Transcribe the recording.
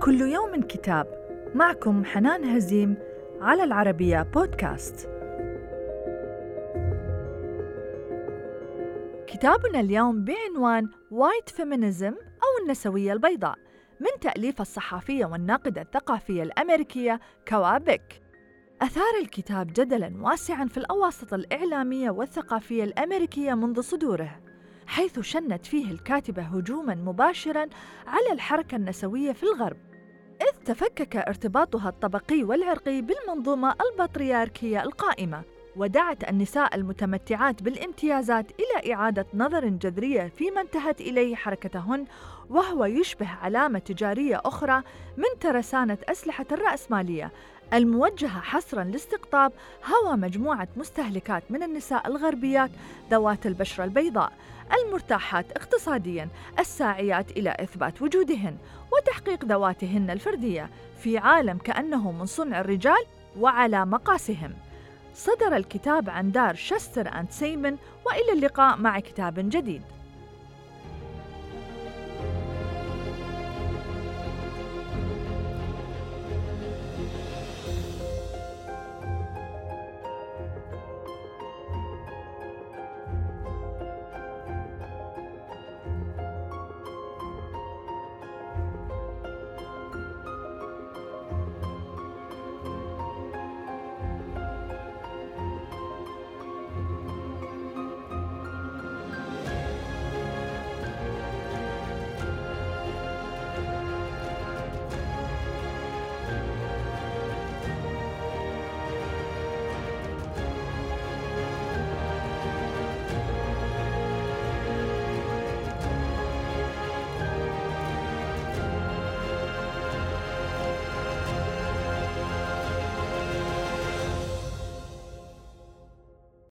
كل يوم كتاب معكم حنان هزيم على العربية بودكاست. كتابنا اليوم بعنوان White Feminism أو النسوية البيضاء من تأليف الصحفية والناقدة الثقافية الأمريكية كوا بيك. أثار الكتاب جدلاً واسعاً في الأوساط الإعلامية والثقافية الأمريكية منذ صدوره. حيث شنت فيه الكاتبة هجوما مباشرا على الحركة النسوية في الغرب إذ تفكك ارتباطها الطبقي والعرقي بالمنظومة البطريركية القائمة. ودعت النساء المتمتعات بالامتيازات إلى إعادة نظر جذرية فيما انتهت إليه حركتهن وهو يشبه علامة تجارية أخرى من ترسانة أسلحة الرأسمالية الموجهة حصرا لاستقطاب هوى مجموعة مستهلكات من النساء الغربيات ذوات البشرة البيضاء المرتاحات اقتصاديا الساعيات إلى إثبات وجودهن وتحقيق ذواتهن الفردية في عالم كأنه من صنع الرجال وعلى مقاسهم. صدر الكتاب عن دار شستر أند سيمن وإلى اللقاء مع كتاب جديد.